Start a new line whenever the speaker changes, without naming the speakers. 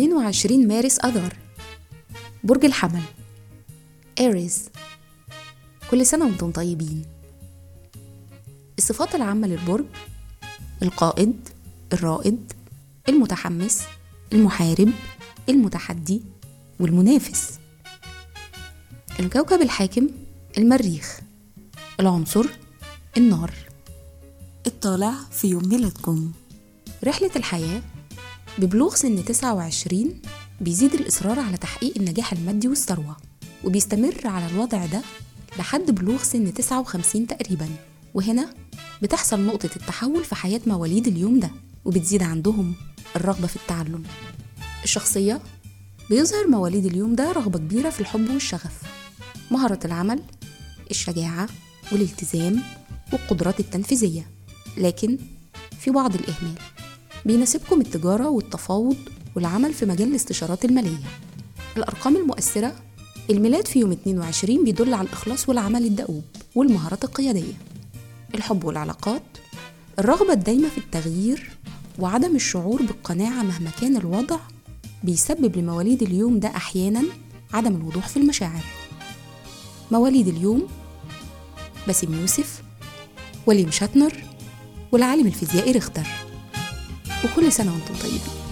22 مارس أذار. برج الحمل. إيريز كل سنة وأنتم طيبين. الصفات العامة للبرج القائد الرائد المتحمس المحارب المتحدي والمنافس. الكوكب الحاكم المريخ. العنصر النار.
الطالع في يوم ميلادكم.
رحلة الحياة ببلوغ سن 29 بيزيد الإصرار على تحقيق النجاح المادي والثروة وبيستمر على الوضع ده لحد بلوغ سن 59 تقريبا. وهنا بتحصل نقطة التحول في حياة مواليد اليوم ده وبتزيد عندهم الرغبة في التعلم. الشخصية بيظهر مواليد اليوم ده رغبة كبيرة في الحب والشغف مهارة العمل الشجاعة والالتزام والقدرات التنفيذية لكن في بعض الإهمال. بيناسبكم التجارة والتفاوض والعمل في مجال الاستشارات المالية. الأرقام المؤثرة الميلاد في يوم 22 بيدل على الإخلاص والعمل الدؤوب والمهارات القيادية. الحب والعلاقات الرغبة الدايمة في التغيير وعدم الشعور بالقناعة مهما كان الوضع بيسبب لمواليد اليوم ده أحيانا عدم الوضوح في المشاعر. مواليد اليوم باسم يوسف وليم شاتنر والعالم الفيزيائي ريختر. وكل سنة وأنتم طيبين.